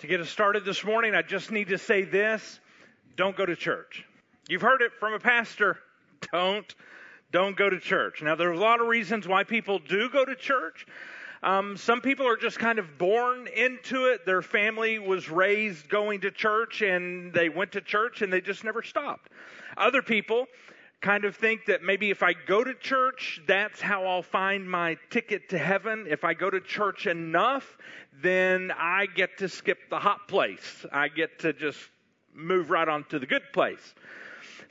To get us started this morning, I just need to say this don't go to church. You've heard it from a pastor. Don't. Don't go to church. Now, there's a lot of reasons why people do go to church. Um, some people are just kind of born into it. Their family was raised going to church and they went to church and they just never stopped. Other people kind of think that maybe if I go to church, that's how I'll find my ticket to heaven. If I go to church enough, then I get to skip the hot place. I get to just move right on to the good place.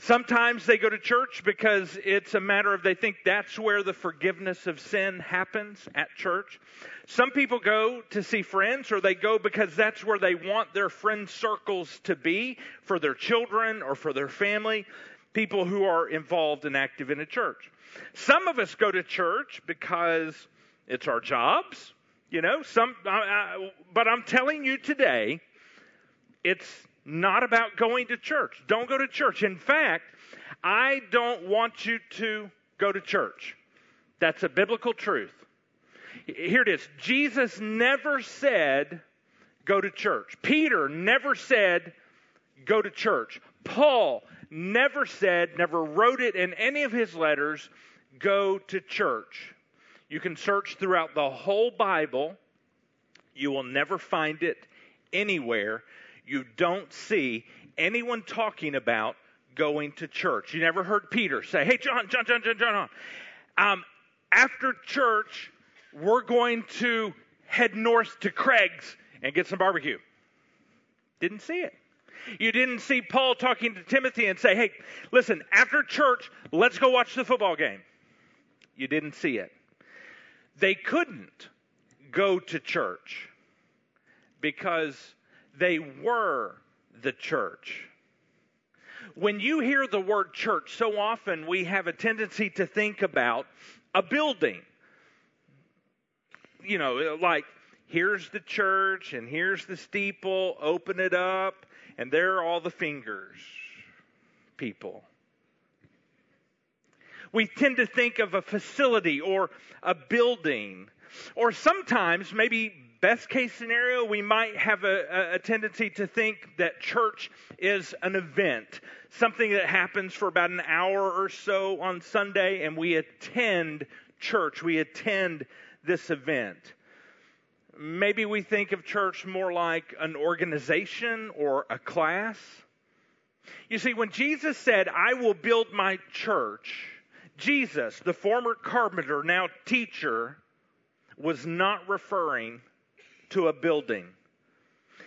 Sometimes they go to church because it's a matter of they think that's where the forgiveness of sin happens at church. Some people go to see friends or they go because that's where they want their friend circles to be for their children or for their family, people who are involved and active in a church. Some of us go to church because it's our jobs, you know, some, uh, uh but I'm telling you today, it's not about going to church. Don't go to church. In fact, I don't want you to go to church. That's a biblical truth. Here it is. Jesus never said, go to church. Peter never said, go to church. Paul never said, never wrote it in any of his letters, go to church. You can search throughout the whole Bible. You will never find it anywhere you don't see anyone talking about going to church. You never heard Peter say, Hey, John, John, John, John, John. Um, after church, we're going to head north to Craig's and get some barbecue. Didn't see it. You didn't see Paul talking to Timothy and say, Hey, listen, after church, let's go watch the football game. You didn't see it. They couldn't go to church because they were the church. When you hear the word church, so often we have a tendency to think about a building. You know, like here's the church and here's the steeple, open it up, and there are all the fingers people. We tend to think of a facility or a building, or sometimes maybe best case scenario, we might have a, a, tendency to think that church is an event, something that happens for about an hour or so on Sunday, and we attend church, we attend this event. Maybe we think of church more like an organization or a class. You see, when Jesus said, I will build my church, Jesus, the former carpenter, now teacher, was not referring to a building.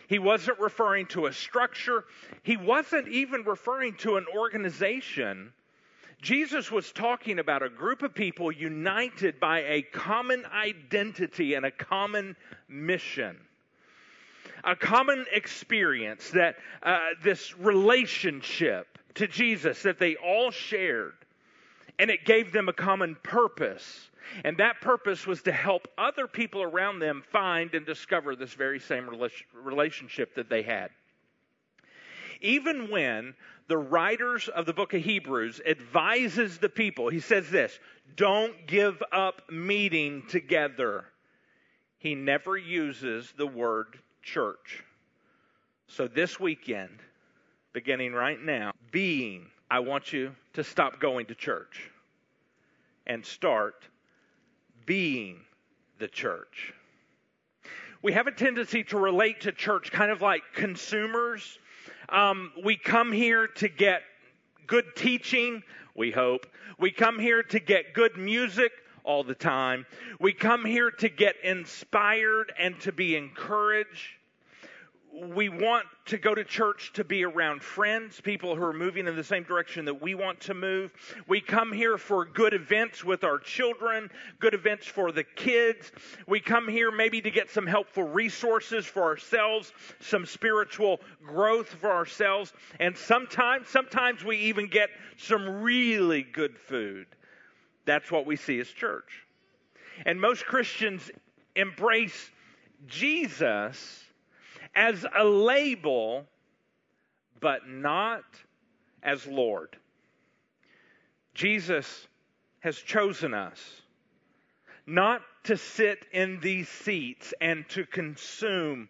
He wasn't referring to a structure. He wasn't even referring to an organization. Jesus was talking about a group of people united by a common identity and a common mission. A common experience that uh, this relationship to Jesus that they all shared. And it gave them a common purpose and that purpose was to help other people around them find and discover this very same relationship that they had. Even when the writers of the book of Hebrews advises the people, he says this, don't give up meeting together. He never uses the word church. So this weekend, beginning right now, being, I want you to stop going to church and start being the church. We have a tendency to relate to church kind of like consumers. Um, we come here to get good teaching, we hope. We come here to get good music all the time. We come here to get inspired and to be encouraged we want to go to church to be around friends, people who are moving in the same direction that we want to move. We come here for good events with our children, good events for the kids. We come here maybe to get some helpful resources for ourselves, some spiritual growth for ourselves, and sometimes sometimes we even get some really good food. That's what we see as church. And most Christians embrace Jesus as a label, but not as Lord. Jesus has chosen us not to sit in these seats and to consume,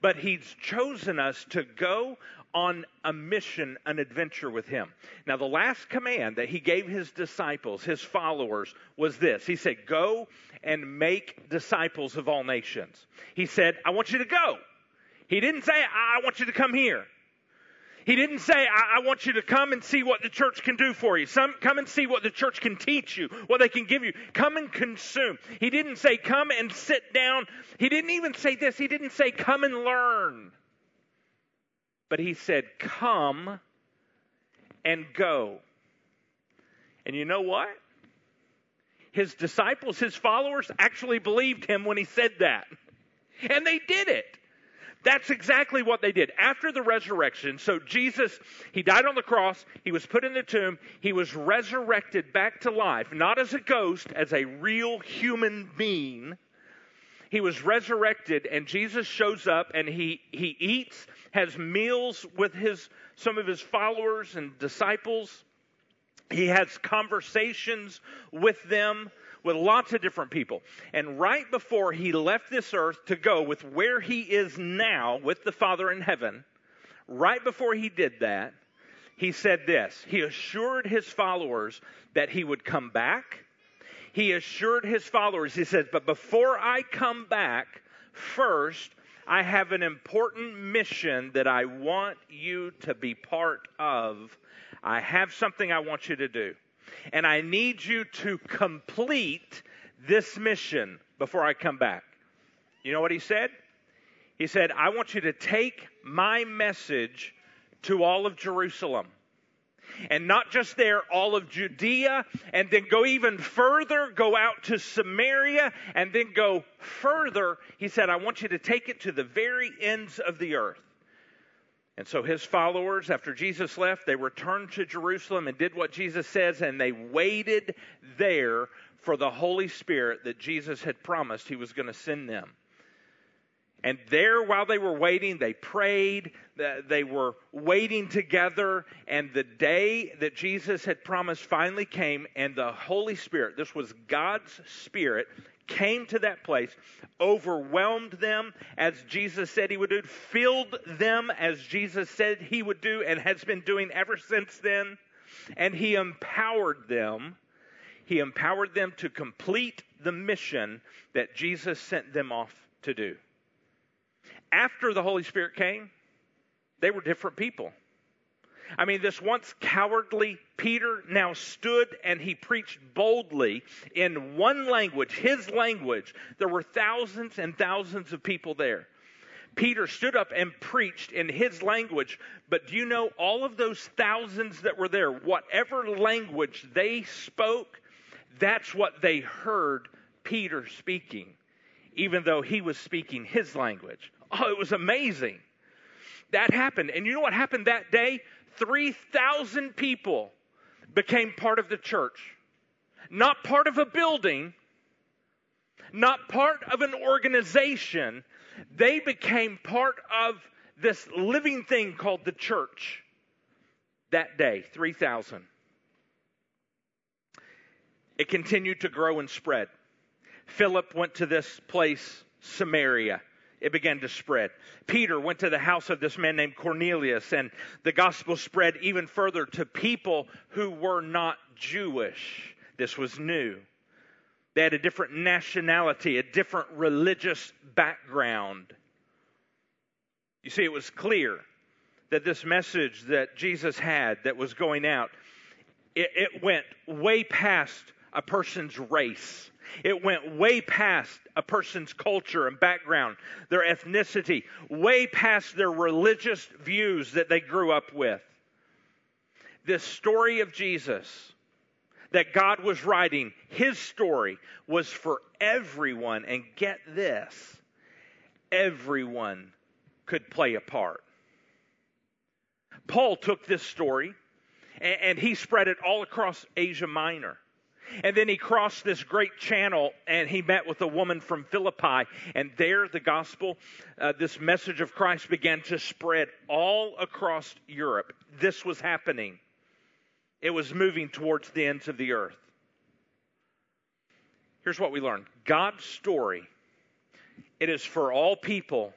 but He's chosen us to go on a mission, an adventure with Him. Now, the last command that He gave His disciples, His followers, was this He said, Go and make disciples of all nations. He said, I want you to go. He didn't say, I want you to come here. He didn't say, I, I, want you to come and see what the church can do for you. Some, come and see what the church can teach you, what they can give you. Come and consume. He didn't say, come and sit down. He didn't even say this. He didn't say, come and learn. But he said, come and go. And you know what? His disciples, his followers actually believed him when he said that. And they did it. That's exactly what they did. After the resurrection, so Jesus, he died on the cross, he was put in the tomb, he was resurrected back to life, not as a ghost, as a real human being. He was resurrected, and Jesus shows up and he, he eats, has meals with his, some of his followers and disciples. He has conversations with them with lots of different people. And right before he left this earth to go with where he is now with the Father in heaven, right before he did that, he said this. He assured his followers that he would come back. He assured his followers, he says, but before I come back, first, I have an important mission that I want you to be part of. I have something I want you to do and I need you to complete this mission before I come back. You know what he said? He said, I want you to take my message to all of Jerusalem. And not just there, all of Judea, and then go even further, go out to Samaria, and then go further. He said, I want you to take it to the very ends of the earth. And so his followers, after Jesus left, they returned to Jerusalem and did what Jesus says, and they waited there for the Holy Spirit that Jesus had promised he was going to send them. And there, while they were waiting, they prayed, they were waiting together, and the day that Jesus had promised finally came, and the Holy Spirit, this was God's Spirit, came to that place, overwhelmed them as Jesus said he would do, filled them as Jesus said he would do, and has been doing ever since then. And he empowered them. He empowered them to complete the mission that Jesus sent them off to do. After the Holy Spirit came, they were different people. I mean, this once cowardly Peter now stood and he preached boldly in one language, his language. There were thousands and thousands of people there. Peter stood up and preached in his language, but do you know all of those thousands that were there, whatever language they spoke, that's what they heard Peter speaking, even though he was speaking his language. Oh, it was amazing. That happened. And you know what happened that day? 3,000 people became part of the church. Not part of a building, not part of an organization. They became part of this living thing called the church that day 3,000. It continued to grow and spread. Philip went to this place, Samaria it began to spread. Peter went to the house of this man named Cornelius, and the gospel spread even further to people who were not Jewish. This was new. They had a different nationality, a different religious background. You see, it was clear that this message that Jesus had that was going out, it, it went way past a person's race. It went way past a person's culture and background, their ethnicity, way past their religious views that they grew up with. This story of Jesus that God was writing, his story was for everyone. And get this everyone could play a part. Paul took this story and, he spread it all across Asia Minor. And then he crossed this great channel and he met with a woman from Philippi. And there, the gospel, uh, this message of Christ began to spread all across Europe. This was happening, it was moving towards the ends of the earth. Here's what we learned God's story, it is for all people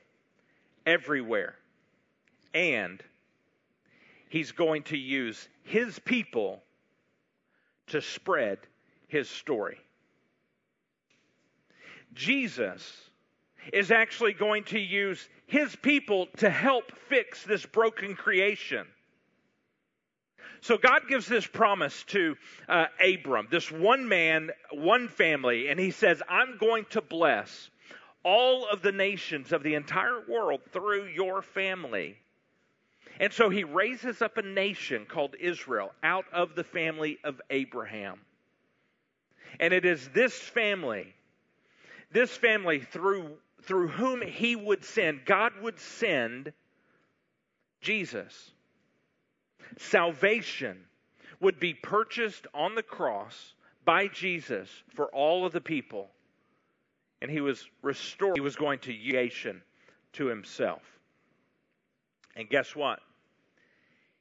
everywhere. And he's going to use his people to spread his story. Jesus is actually going to use his people to help fix this broken creation. So God gives this promise to uh, Abram, this one man, one family, and he says, I'm going to bless all of the nations of the entire world through your family. And so he raises up a nation called Israel out of the family of Abraham. And it is this family, this family through, through whom he would send, God would send Jesus. Salvation would be purchased on the cross by Jesus for all of the people. And he was restored. He was going to use to himself. And guess what?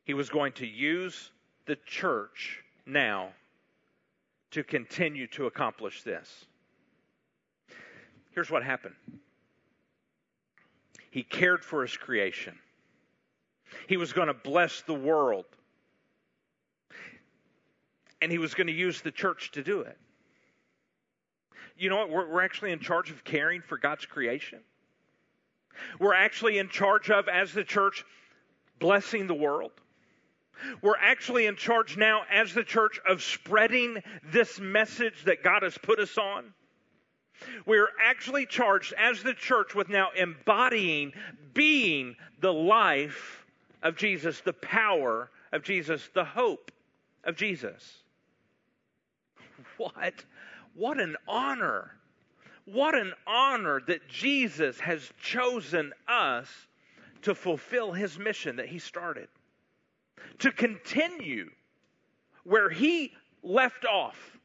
He was going to use the church now to continue to accomplish this. Here's what happened He cared for His creation, He was going to bless the world, and He was going to use the church to do it. You know what? We're, we're actually in charge of caring for God's creation. We're actually in charge of, as the church, blessing the world. We're actually in charge now as the church of spreading this message that God has put us on. We're actually charged as the church with now embodying, being the life of Jesus, the power of Jesus, the hope of Jesus. What? What an honor. What an honor that Jesus has chosen us to fulfill his mission that he started to continue where he left off.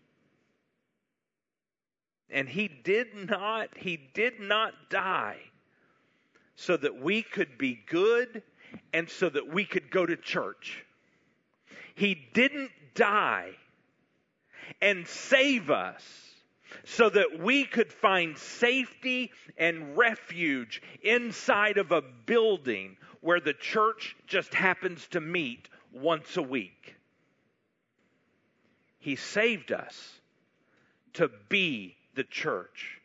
And he did not, he did not die so that we could be good and so that we could go to church. He didn't die and save us so that we could find safety and refuge inside of a building where the church just happens to meet once a week. He saved us to be the church,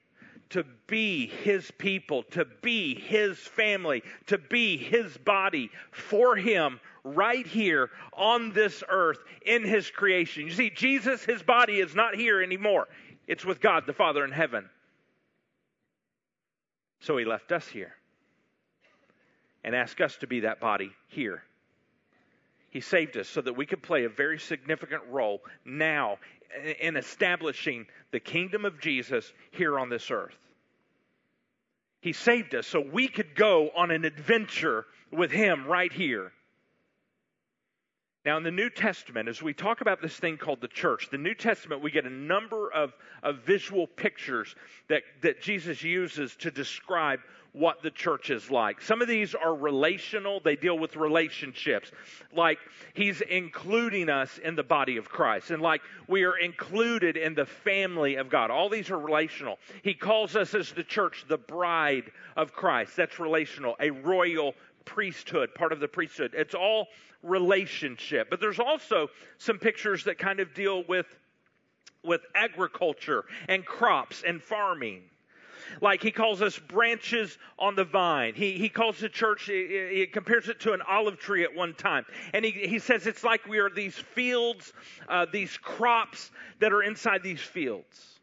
to be His people, to be His family, to be His body for Him right here on this earth in His creation. You see, Jesus, His body is not here anymore, it's with God the Father in heaven. So He left us here and asked us to be that body here. He saved us so that we could play a very significant role now in establishing the kingdom of Jesus here on this earth. He saved us so we could go on an adventure with Him right here. Now, in the New Testament, as we talk about this thing called the church, the New Testament, we get a number of, of visual pictures that, that Jesus uses to describe what the church is like. Some of these are relational, they deal with relationships. Like he's including us in the body of Christ, and like we are included in the family of God. All these are relational. He calls us as the church the bride of Christ. That's relational, a royal priesthood, part of the priesthood. It's all relationship. But there's also some pictures that kind of deal with with agriculture and crops and farming. Like he calls us branches on the vine. He, he calls the church, he, he compares it to an olive tree at one time. And he, he says it's like we are these fields, uh, these crops that are inside these fields.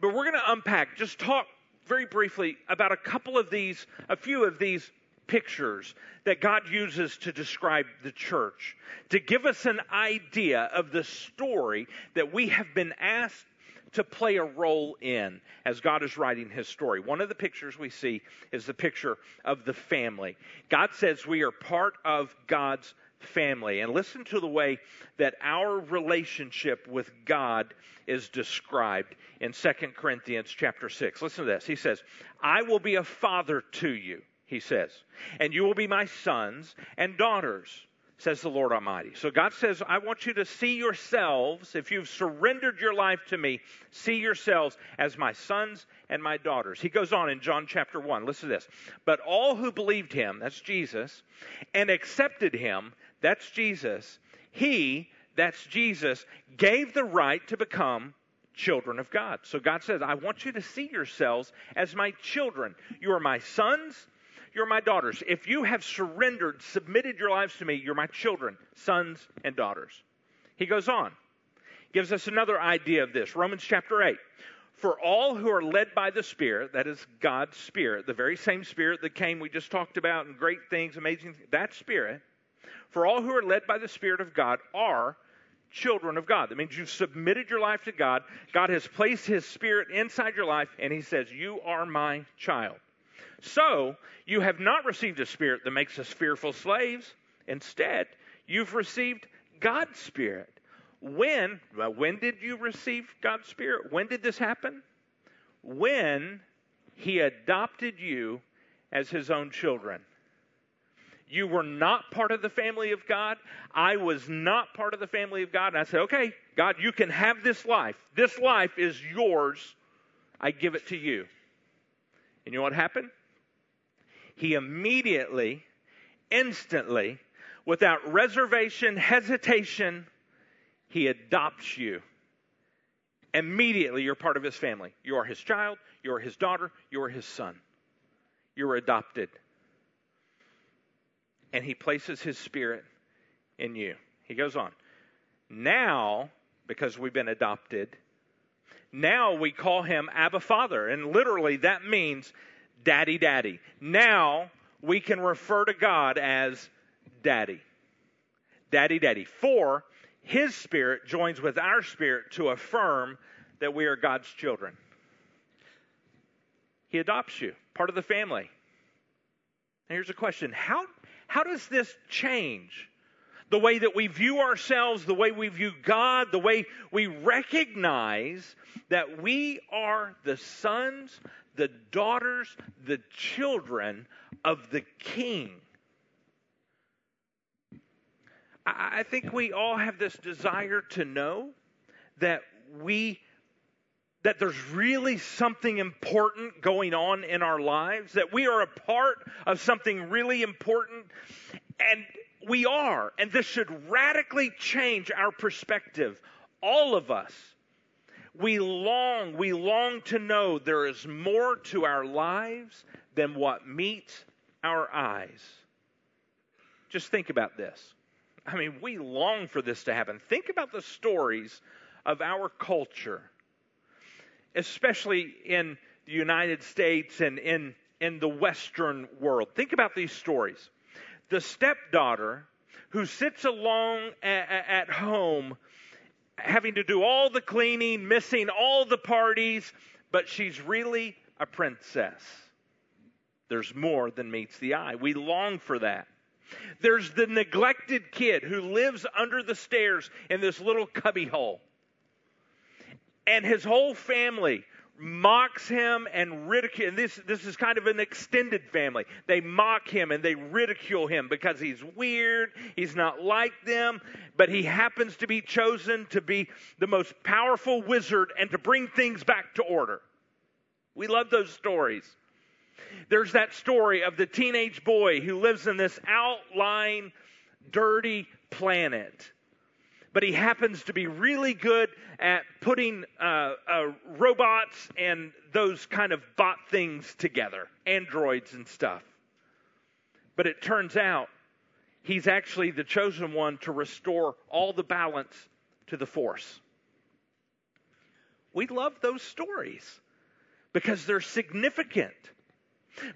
But we're going to unpack, just talk very briefly about a couple of these, a few of these pictures that God uses to describe the church, to give us an idea of the story that we have been asked to play a role in as God is writing his story. One of the pictures we see is the picture of the family. God says we are part of God's family. And listen to the way that our relationship with God is described in 2 Corinthians chapter 6. Listen to this. He says, I will be a father to you, he says, and you will be my sons and daughters says the Lord Almighty. So God says, I want you to see yourselves, if you've surrendered your life to me, see yourselves as my sons and my daughters. He goes on in John chapter 1. Listen to this. But all who believed him, that's Jesus, and accepted him, that's Jesus, he, that's Jesus, gave the right to become children of God. So God says, I want you to see yourselves as my children. You are my sons you're my daughters. If you have surrendered, submitted your lives to me, you're my children, sons and daughters. He goes on, gives us another idea of this. Romans chapter 8. For all who are led by the Spirit, that is God's Spirit, the very same Spirit that came, we just talked about, and great things, amazing things, that Spirit, for all who are led by the Spirit of God are children of God. That means you've submitted your life to God. God has placed His Spirit inside your life, and He says, You are my child. So, you have not received a spirit that makes us fearful slaves. Instead, you've received God's Spirit. When, well, when did you receive God's Spirit? When did this happen? When He adopted you as His own children. You were not part of the family of God. I was not part of the family of God. And I said, okay, God, you can have this life. This life is yours. I give it to you. And you know what happened? He immediately, instantly, without reservation, hesitation, he adopts you. Immediately, you're part of his family. You are his child, you are his daughter, you are his son. You're adopted. And he places his spirit in you. He goes on. Now, because we've been adopted, now we call him Abba Father. And literally, that means daddy, daddy. Now we can refer to God as daddy. Daddy, daddy. For his spirit joins with our spirit to affirm that we are God's children. He adopts you, part of the family. And here's a question How, how does this change the way that we view ourselves, the way we view God, the way we recognize that we are the sons, the daughters, the children of the king. I think we all have this desire to know that we that there's really something important going on in our lives, that we are a part of something really important, and we are. And this should radically change our perspective. All of us we long, we long to know there is more to our lives than what meets our eyes. Just think about this. I mean, we long for this to happen. Think about the stories of our culture, especially in the United States and in, in the Western world. Think about these stories. The stepdaughter who sits alone at, at home having to do all the cleaning, missing all the parties, but she's really a princess. There's more than meets the eye. We long for that. There's the neglected kid who lives under the stairs in this little cubbyhole. And his whole family mocks him and ridicule. And this, this is kind of an extended family. They mock him and they ridicule him because he's weird. He's not like them, but he happens to be chosen to be the most powerful wizard and to bring things back to order. We love those stories. There's that story of the teenage boy who lives in this outlying, dirty planet but he happens to be really good at putting uh, uh, robots and those kind of bot things together, androids and stuff. But it turns out he's actually the chosen one to restore all the balance to the force. We love those stories because they're significant.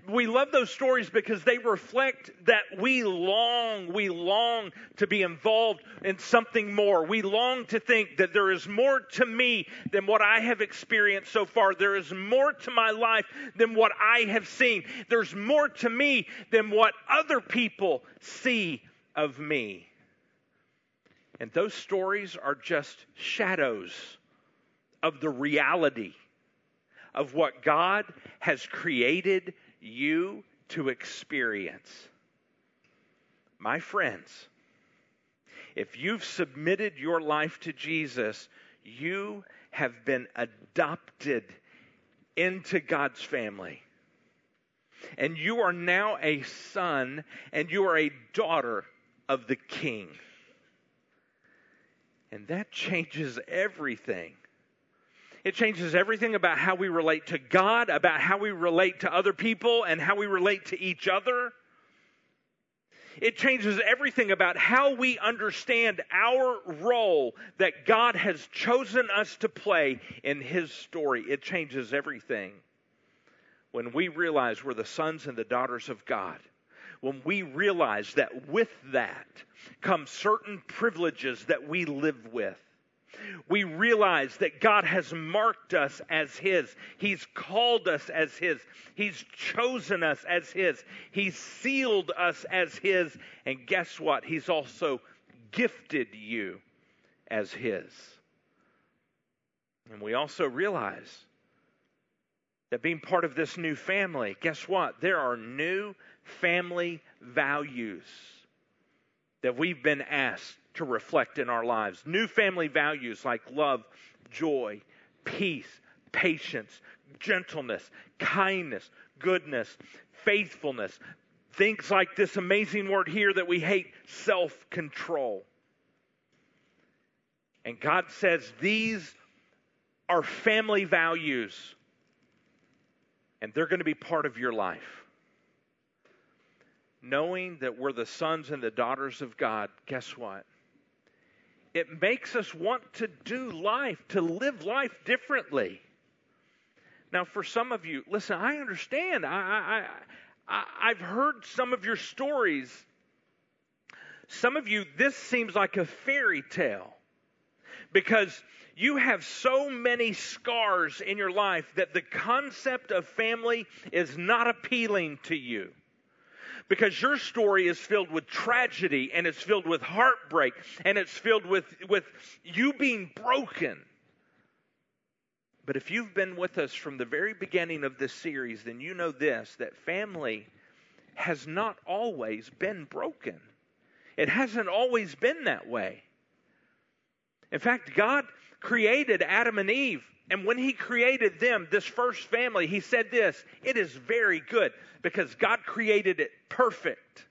We love those stories because they reflect that we long, we long to be involved in something more. We long to think that there is more to me than what I have experienced so far. There is more to my life than what I have seen. There's more to me than what other people see of me. And those stories are just shadows of the reality of what God has created you to experience. My friends, If you've submitted your life to Jesus, you have been adopted into God's family. And you are now a son and you are a daughter of the king. And that changes everything. It changes everything about how we relate to God, about how we relate to other people, and how we relate to each other. It changes everything about how we understand our role that God has chosen us to play in His story. It changes everything when we realize we're the sons and the daughters of God. When we realize that with that come certain privileges that we live with we realize that God has marked us as His. He's called us as His. He's chosen us as His. He's sealed us as His. And guess what? He's also gifted you as His. And we also realize that being part of this new family, guess what? There are new family values that we've been asked to reflect in our lives. New family values like love, joy, peace, patience, gentleness, kindness, goodness, faithfulness. Things like this amazing word here that we hate self control. And God says these are family values, and they're going to be part of your life. Knowing that we're the sons and the daughters of God, guess what? It makes us want to do life, to live life differently. Now, for some of you, listen, I understand. I, I, I, have heard some of your stories. Some of you, this seems like a fairy tale because you have so many scars in your life that the concept of family is not appealing to you because your story is filled with tragedy and it's filled with heartbreak and it's filled with, with you being broken. But if you've been with us from the very beginning of this series, then you know this that family has not always been broken. It hasn't always been that way. In fact, God created Adam and Eve and when he created them, this first family, he said this it is very good because God created it perfect.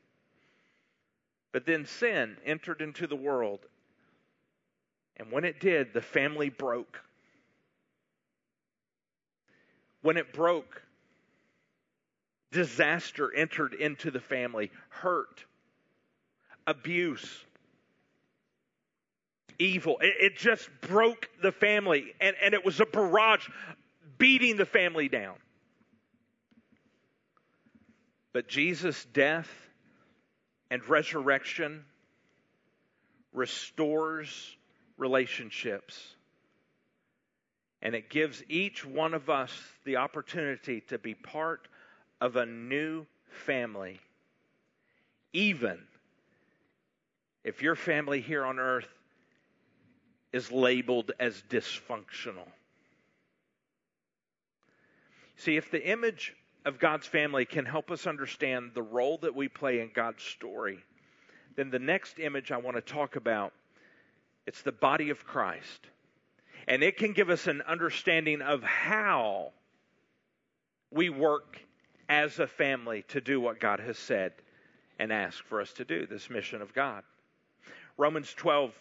But then sin entered into the world. And when it did, the family broke. When it broke, disaster entered into the family hurt, abuse, evil. It, it just broke the family, and, and it was a barrage beating the family down. But Jesus' death and resurrection restores relationships. And it gives each one of us the opportunity to be part of a new family. Even if your family here on earth is labeled as dysfunctional. See, if the image of God's family can help us understand the role that we play in God's story, then the next image I want to talk about it's the body of Christ. And it can give us an understanding of how we work as a family to do what God has said and asked for us to do, this mission of God. Romans 12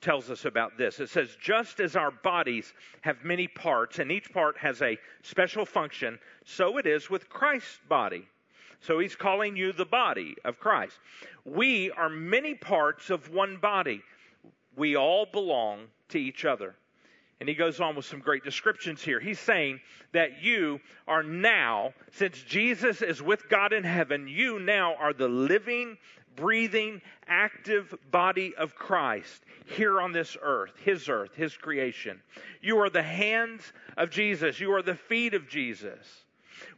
tells us about this. It says, just as our bodies have many parts and each part has a special function, so it is with Christ's body. So he's calling you the body of Christ. We are many parts of one body. We all belong to each other. And he goes on with some great descriptions here. He's saying that you are now, since Jesus is with God in heaven, you now are the living, breathing, active body of Christ here on this earth, His earth, His creation. You are the hands of Jesus, you are the feet of Jesus.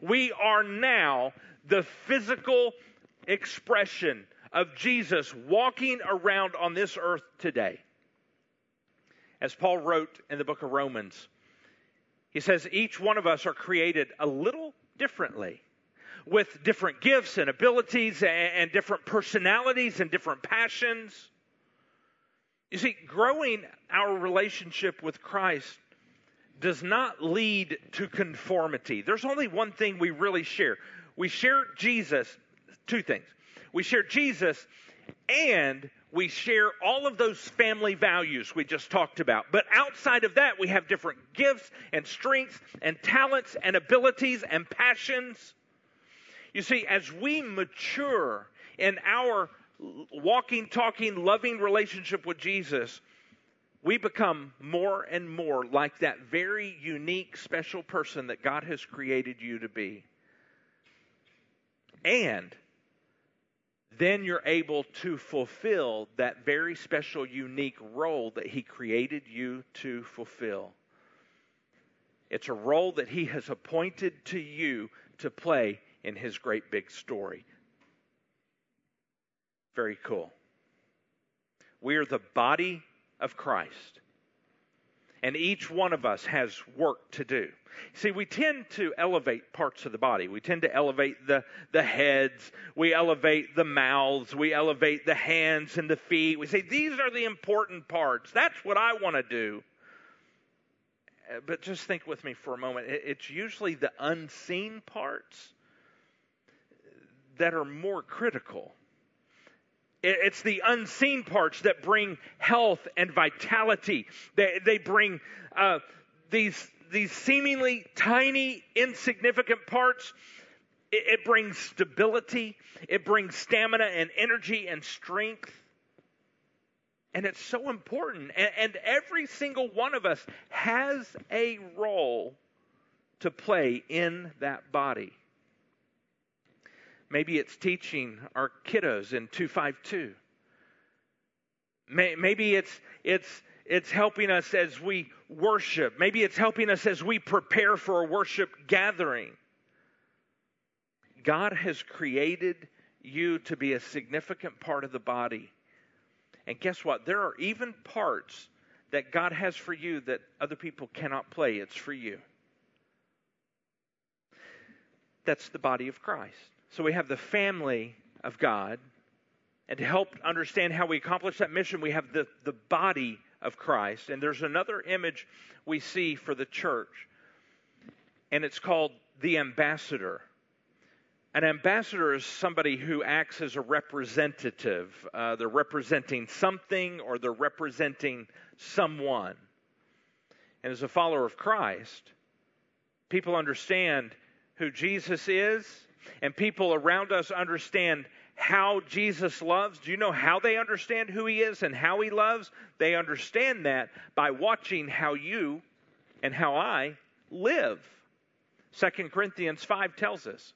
We are now the physical expression of Jesus walking around on this earth today. As Paul wrote in the book of Romans, he says, each one of us are created a little differently with different gifts and abilities and, different personalities and different passions. You see, growing our relationship with Christ does not lead to conformity. There's only one thing we really share. We share Jesus, two things. We share Jesus and we share all of those family values we just talked about. But outside of that, we have different gifts and strengths and talents and abilities and passions. You see, as we mature in our walking, talking, loving relationship with Jesus, we become more and more like that very unique, special person that God has created you to be. And then you're able to fulfill that very special, unique role that He created you to fulfill. It's a role that He has appointed to you to play in His great big story. Very cool. We are the body of Christ. And each one of us has work to do. See, we tend to elevate parts of the body. We tend to elevate the, the heads. We elevate the mouths. We elevate the hands and the feet. We say, these are the important parts. That's what I want to do. Uh, but just think with me for a moment. It's usually the unseen parts that are more critical. It's the unseen parts that bring health and vitality. They, they bring uh, these, these seemingly tiny, insignificant parts. It, it brings stability, it brings stamina and energy and strength. And it's so important. And, and every single one of us has a role to play in that body. Maybe it's teaching our kiddos in 252. Maybe it's, it's, it's helping us as we worship. Maybe it's helping us as we prepare for a worship gathering. God has created you to be a significant part of the body. And guess what? There are even parts that God has for you that other people cannot play. It's for you. That's the body of Christ. So we have the family of God. And to help understand how we accomplish that mission, we have the, the body of Christ. And there's another image we see for the church, and it's called the ambassador. An ambassador is somebody who acts as a representative. Uh, they're representing something or they're representing someone. And as a follower of Christ, people understand who Jesus is and people around us understand how Jesus loves. Do you know how they understand who he is and how he loves? They understand that by watching how you and how I live. 2 Corinthians 5 tells us.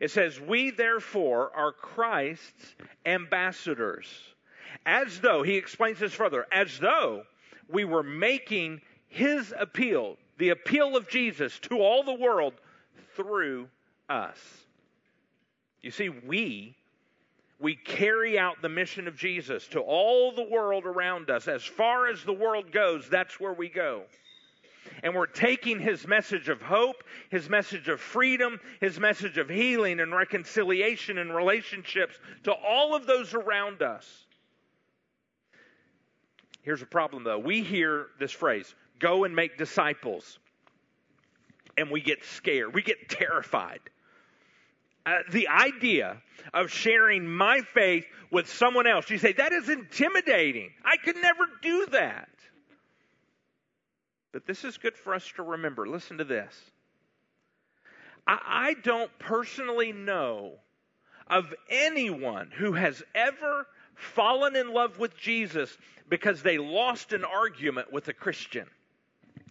It says, We therefore are Christ's ambassadors. As though, he explains this further, as though we were making his appeal, the appeal of Jesus to all the world through us. You see, we we carry out the mission of Jesus to all the world around us. As far as the world goes, that's where we go. And we're taking his message of hope, his message of freedom, his message of healing and reconciliation and relationships to all of those around us. Here's a problem though. We hear this phrase, go and make disciples. And we get scared. We get terrified. Uh, the idea of sharing my faith with someone else. You say, that is intimidating. I could never do that. But this is good for us to remember. Listen to this. I, I don't personally know of anyone who has ever fallen in love with Jesus because they lost an argument with a Christian.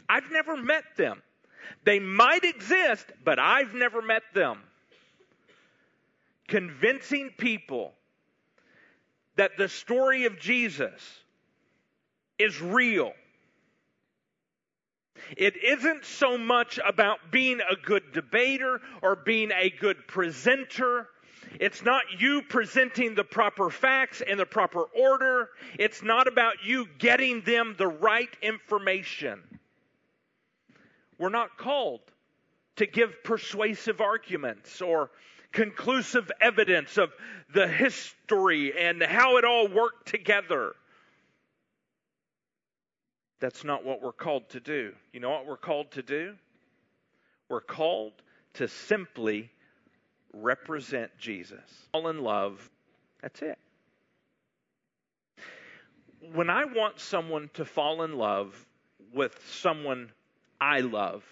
I've never met them. They might exist, but I've never met them convincing people that the story of Jesus is real. It isn't so much about being a good debater or being a good presenter. It's not you presenting the proper facts in the proper order. It's not about you getting them the right information. We're not called to give persuasive arguments or conclusive evidence of the history and how it all worked together. That's not what we're called to do. You know what we're called to do? We're called to simply represent Jesus. Fall in love. That's it. When I want someone to fall in love with someone I love,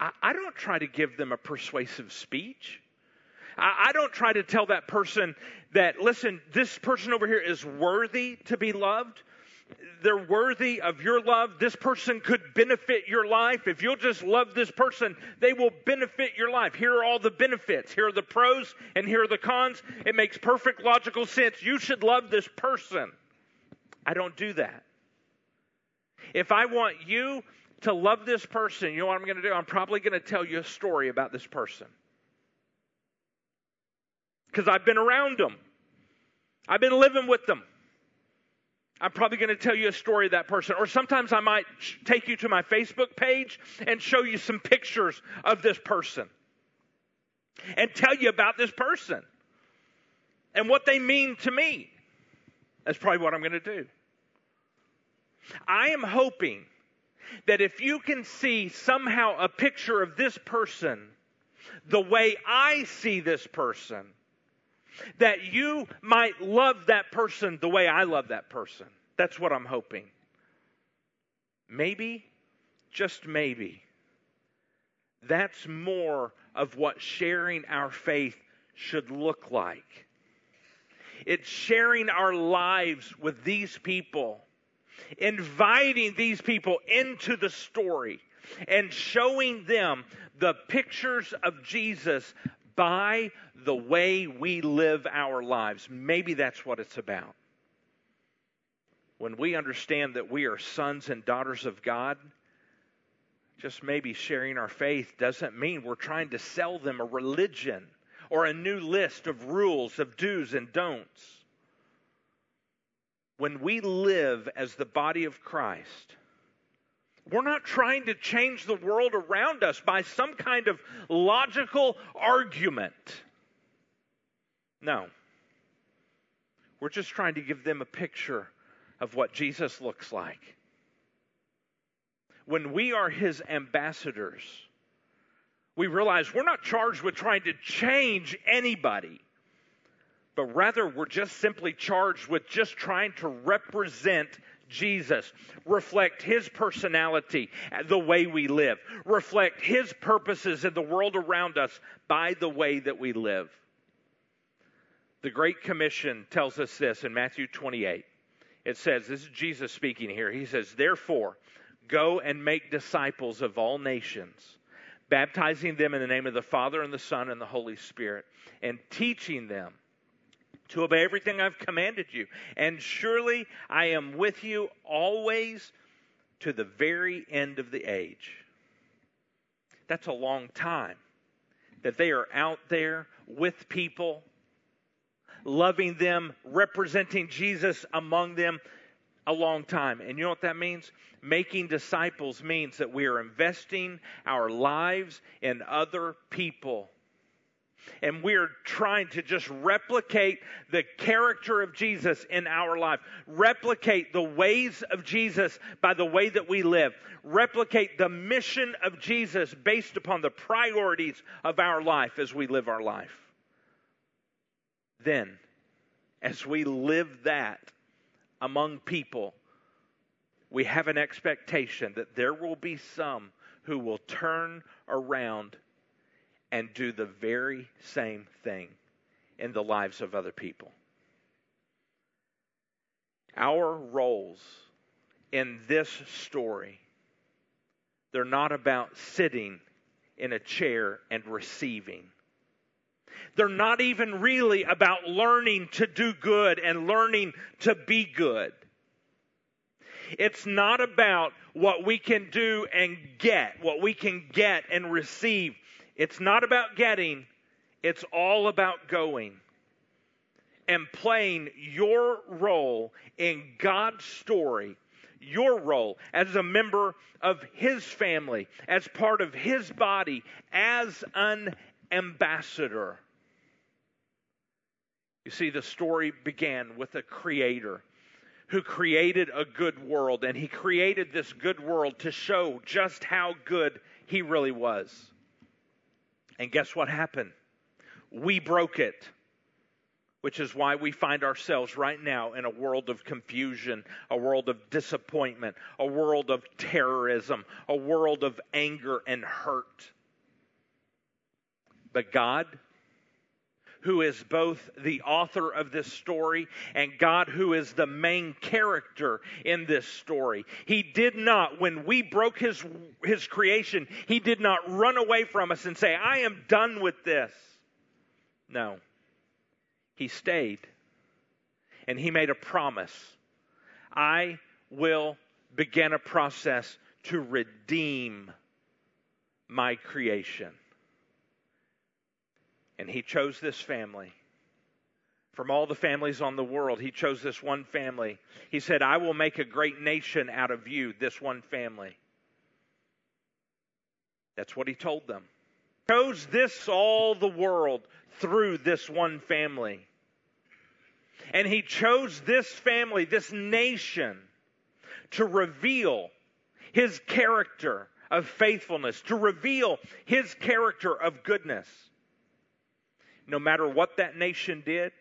I, I don't try to give them a persuasive speech. I, I don't try to tell that person that, listen, this person over here is worthy to be loved they're worthy of your love. This person could benefit your life. If you'll just love this person, they will benefit your life. Here are all the benefits. Here are the pros and here are the cons. It makes perfect logical sense. You should love this person. I don't do that. If I want you to love this person, you know what I'm going to do? I'm probably going to tell you a story about this person. Because I've been around them, I've been living with them. I'm probably going to tell you a story of that person. Or sometimes I might take you to my Facebook page and show you some pictures of this person and tell you about this person and what they mean to me. That's probably what I'm going to do. I am hoping that if you can see somehow a picture of this person the way I see this person, that you might love that person the way I love that person. That's what I'm hoping. Maybe, just maybe, that's more of what sharing our faith should look like. It's sharing our lives with these people, inviting these people into the story, and showing them the pictures of Jesus by the way we live our lives. Maybe that's what it's about. When we understand that we are sons and daughters of God, just maybe sharing our faith doesn't mean we're trying to sell them a religion or a new list of rules, of do's and don'ts. When we live as the body of Christ, we're not trying to change the world around us by some kind of logical argument. No. We're just trying to give them a picture of what Jesus looks like. When we are his ambassadors, we realize we're not charged with trying to change anybody, but rather we're just simply charged with just trying to represent Jesus, reflect His personality, uh, the way we live, reflect His purposes in the world around us by the way that we live. The Great Commission tells us this in Matthew 28. It says, This is Jesus speaking here. He says, Therefore, go and make disciples of all nations, baptizing them in the name of the Father and the Son and the Holy Spirit, and teaching them to obey everything I've commanded you. And surely I am with you always to the very end of the age. That's a long time that they are out there with people, loving them, representing Jesus among them a long time. And you know what that means? Making disciples means that we are investing our lives in other people and we're trying to just replicate the character of Jesus in our life, replicate the ways of Jesus by the way that we live, replicate the mission of Jesus based upon the priorities of our life as we live our life. Then, as we live that among people, we have an expectation that there will be some who will turn around and do the very same thing in the lives of other people. Our roles in this story, they're not about sitting in a chair and receiving. They're not even really about learning to do good and learning to be good. It's not about what we can do and get, what we can get and receive. It's not about getting, it's all about going and playing your role in God's story, your role as a member of His family, as part of His body, as an ambassador. You see, the story began with a creator who created a good world, and he created this good world to show just how good he really was. And guess what happened? We broke it, which is why we find ourselves right now in a world of confusion, a world of disappointment, a world of terrorism, a world of anger and hurt. But God, who is both the author of this story and God, who is the main character in this story. He did not, when we broke his, his creation, he did not run away from us and say, I am done with this. No. He stayed and he made a promise I will begin a process to redeem my creation. And he chose this family. From all the families on the world, he chose this one family. He said, I will make a great nation out of you, this one family. That's what he told them. He chose this all the world through this one family. And he chose this family, this nation, to reveal his character of faithfulness, to reveal his character of goodness no matter what that nation did,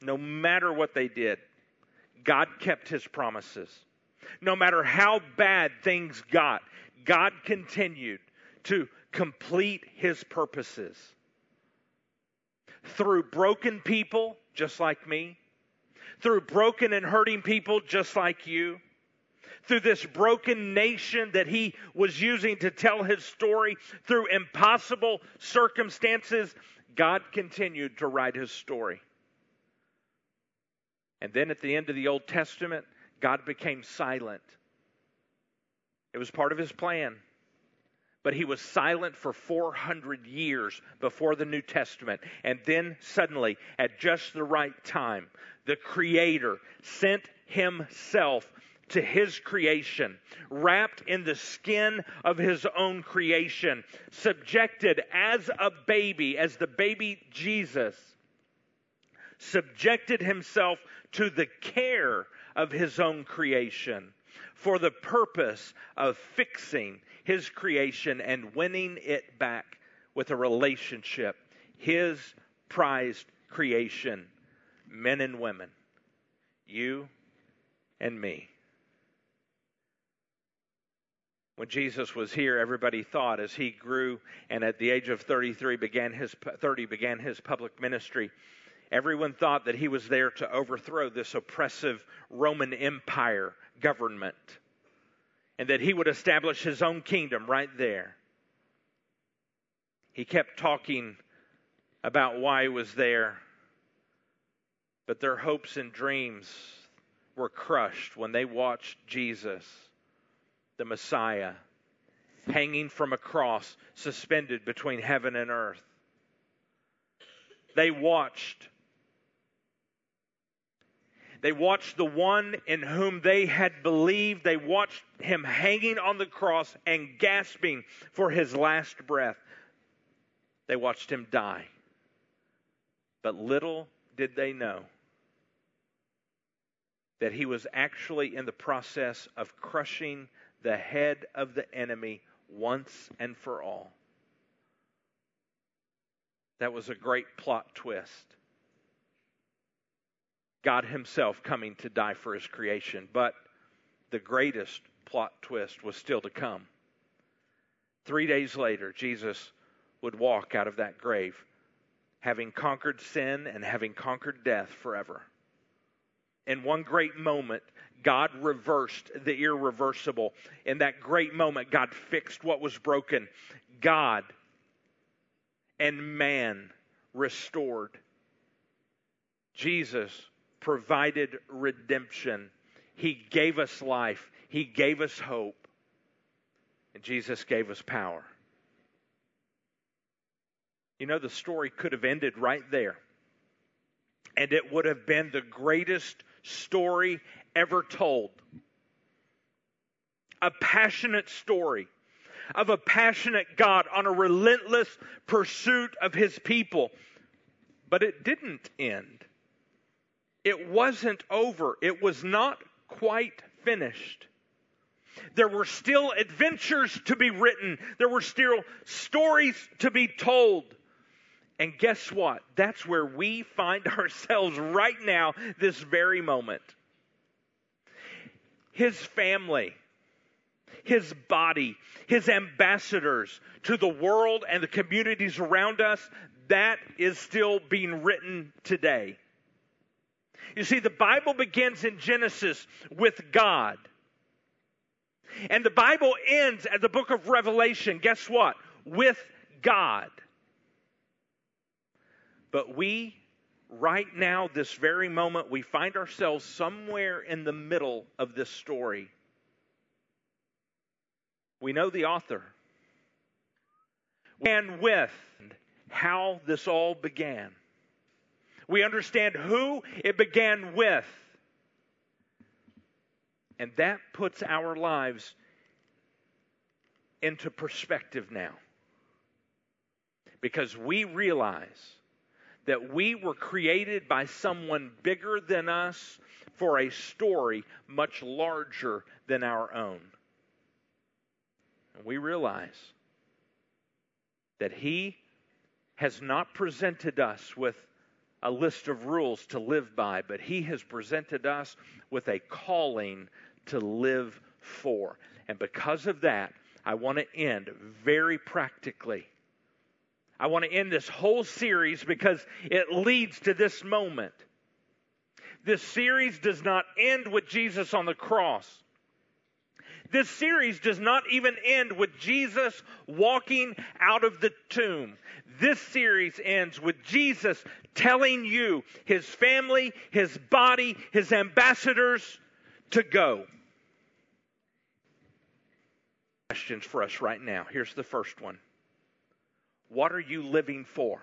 no matter what they did, God kept his promises. No matter how bad things got, God continued to complete his purposes. Through broken people, just like me, through broken and hurting people, just like you, through this broken nation that he was using to tell his story, through impossible circumstances, God continued to write his story. And then at the end of the Old Testament, God became silent. It was part of his plan. But he was silent for 400 years before the New Testament. And then suddenly, at just the right time, the Creator sent himself to his creation, wrapped in the skin of his own creation, subjected as a baby, as the baby Jesus, subjected himself to the care of his own creation for the purpose of fixing his creation and winning it back with a relationship, his prized creation, men and women, you and me. When Jesus was here, everybody thought as he grew and at the age of 33 began his 30 began his public ministry, everyone thought that he was there to overthrow this oppressive Roman Empire government and that he would establish his own kingdom right there. He kept talking about why he was there, but their hopes and dreams were crushed when they watched Jesus the Messiah, hanging from a cross, suspended between heaven and earth. They watched. They watched the one in whom they had believed. They watched him hanging on the cross and gasping for his last breath. They watched him die. But little did they know that he was actually in the process of crushing the head of the enemy once and for all. That was a great plot twist. God Himself coming to die for His creation. But the greatest plot twist was still to come. Three days later, Jesus would walk out of that grave, having conquered sin and having conquered death forever. In one great moment, God reversed the irreversible. In that great moment, God fixed what was broken. God and man restored. Jesus provided redemption. He gave us life, He gave us hope, and Jesus gave us power. You know, the story could have ended right there, and it would have been the greatest story ever told. A passionate story of a passionate God on a relentless pursuit of his people. But it didn't end. it wasn't over. It was not quite finished. There were still adventures to be written. There were still stories to be told. And guess what? That's where we find ourselves right now, this very moment. His family, his body, his ambassadors to the world and the communities around us, that is still being written today. You see, the Bible begins in Genesis with God. And the Bible ends at the book of Revelation, guess what? With God. But we, right now, this very moment, we find ourselves somewhere in the middle of this story. We know the author. And with how this all began. We understand who it began with. And that puts our lives into perspective now. Because we realize that we were created by someone bigger than us for a story much larger than our own. And we realize that He has not presented us with a list of rules to live by, but He has presented us with a calling to live for. And because of that, I want to end very practically. I want to end this whole series because it leads to this moment. This series does not end with Jesus on the cross. This series does not even end with Jesus walking out of the tomb. This series ends with Jesus telling you, his family, his body, his ambassadors to go. Questions for us right now. Here's the first one What are you living for?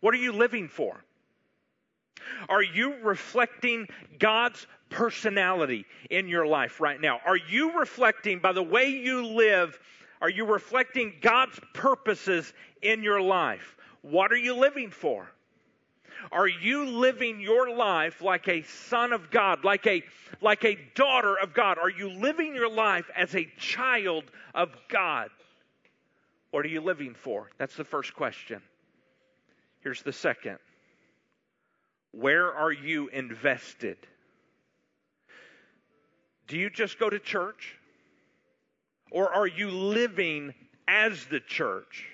What are you living for? Are you reflecting God's personality in your life right now? Are you reflecting, by the way you live, are you reflecting God's purposes in your life? What are you living for? Are you living your life like a son of God, like a, like a daughter of God? Are you living your life as a child of God? What are you living for? That's the first question. Here's the second Where are you invested? Do you just go to church? Or are you living as the church?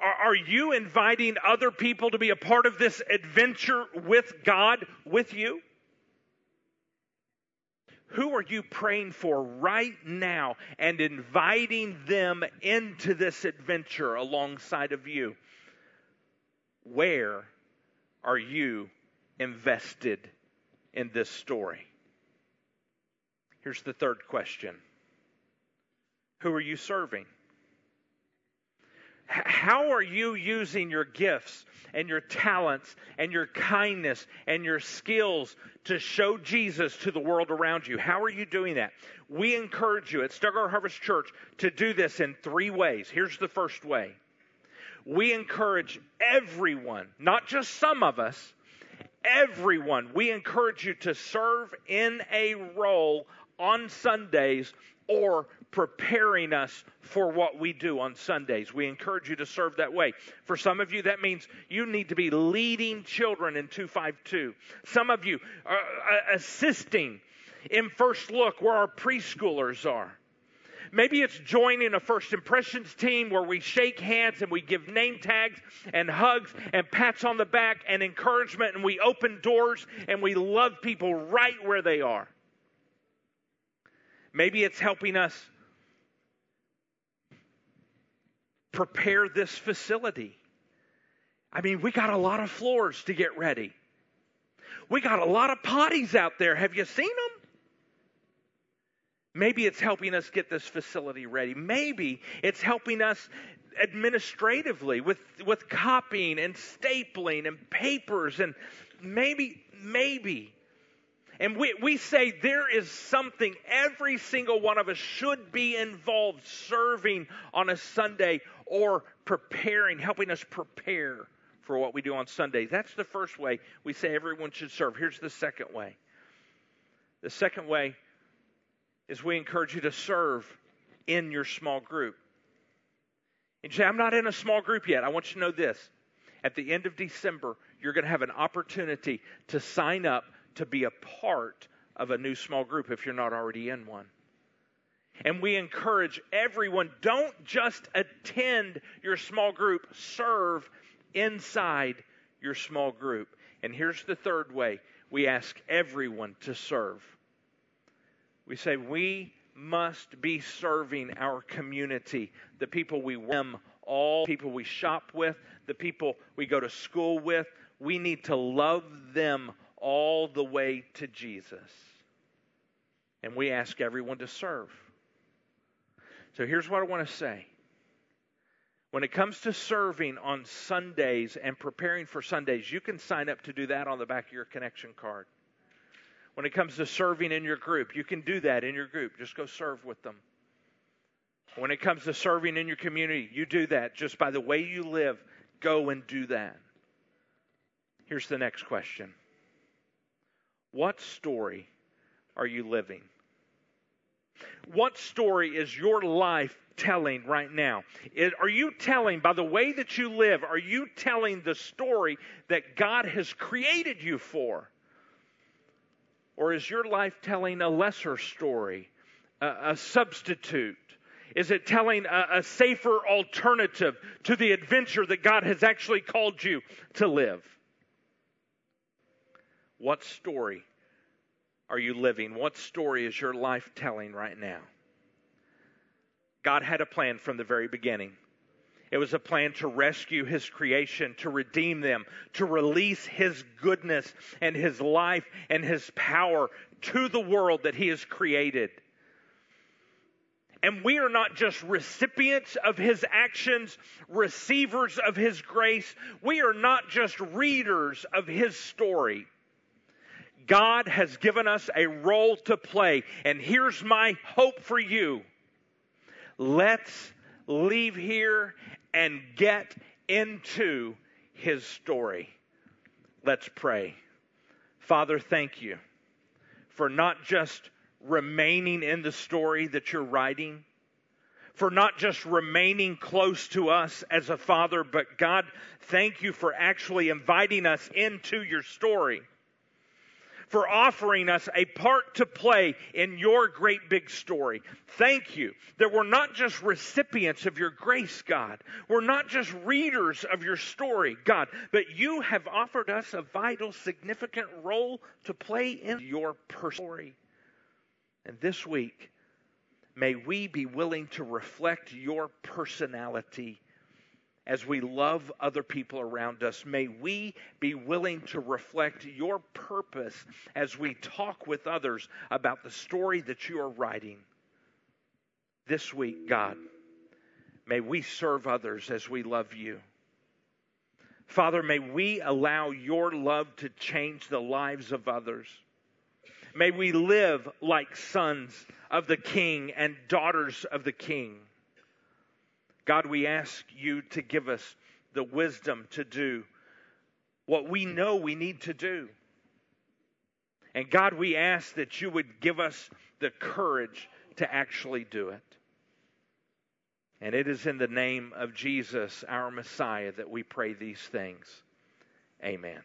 Are, you inviting other people to be a part of this adventure with God with you? Who are you praying for right now and inviting them into this adventure alongside of you? Where are you invested in this story? Here's the third question Who are you serving? How are you using your gifts and your talents and your kindness and your skills to show Jesus to the world around you? How are you doing that? We encourage you at Stuttgart Harvest Church to do this in three ways. Here's the first way we encourage everyone, not just some of us, everyone, we encourage you to serve in a role on Sundays or preparing us for what we do on Sundays. We encourage you to serve that way. For some of you, that means you need to be leading children in 252. Some of you are uh, assisting in First Look where our preschoolers are. Maybe it's joining a first impressions team where we shake hands and we give name tags and hugs and pats on the back and encouragement and we open doors and we love people right where they are. Maybe it's helping us prepare this facility. I mean, we got a lot of floors to get ready. We got a lot of potties out there. Have you seen them? Maybe it's helping us get this facility ready. Maybe it's helping us administratively with, with copying and stapling and papers and maybe, maybe and we, we say there is something every single one of us should be involved serving on a Sunday or preparing, helping us prepare for what we do on Sundays. That's the first way we say everyone should serve. Here's the second way. The second way is we encourage you to serve in your small group. And you say, I'm not in a small group yet. I want you to know this. At the end of December, you're going to have an opportunity to sign up to be a part of a new small group if you're not already in one. And we encourage everyone don't just attend your small group, serve inside your small group. And here's the third way we ask everyone to serve. We say we must be serving our community, the people we them, all people we shop with, the people we go to school with. We need to love them all the way to Jesus. And we ask everyone to serve. So here's what I want to say. When it comes to serving on Sundays and preparing for Sundays, you can sign up to do that on the back of your connection card. When it comes to serving in your group, you can do that in your group. Just go serve with them. When it comes to serving in your community, you do that just by the way you live. Go and do that. Here's the next question What story are you living? What story is your life telling right now? Are you telling, by the way that you live, are you telling the story that God has created you for? Or is your life telling a lesser story, a, a substitute? Is it telling a, a safer alternative to the adventure that God has actually called you to live? What story are you living? What story is your life telling right now? God had a plan from the very beginning. It was a plan to rescue his creation, to redeem them, to release his goodness and his life and his power to the world that he has created. And we are not just recipients of his actions, receivers of his grace. We are not just readers of his story. God has given us a role to play. And here's my hope for you. Let's leave here and get into his story. Let's pray. Father, thank you for not just remaining in the story that you're writing, for not just remaining close to us as a father, but God, thank you for actually inviting us into your story for offering us a part to play in your great big story. Thank you that we're not just recipients of your grace, God. We're not just readers of your story, God, but you have offered us a vital, significant role to play in your story. And this week, may we be willing to reflect your personality as we love other people around us. May we be willing to reflect your purpose as we talk with others about the story that you are writing. This week, God, may we serve others as we love you. Father, may we allow your love to change the lives of others. May we live like sons of the King and daughters of the King. God, we ask you to give us the wisdom to do what we know we need to do. And God, we ask that you would give us the courage to actually do it. And it is in the name of Jesus, our Messiah, that we pray these things. Amen.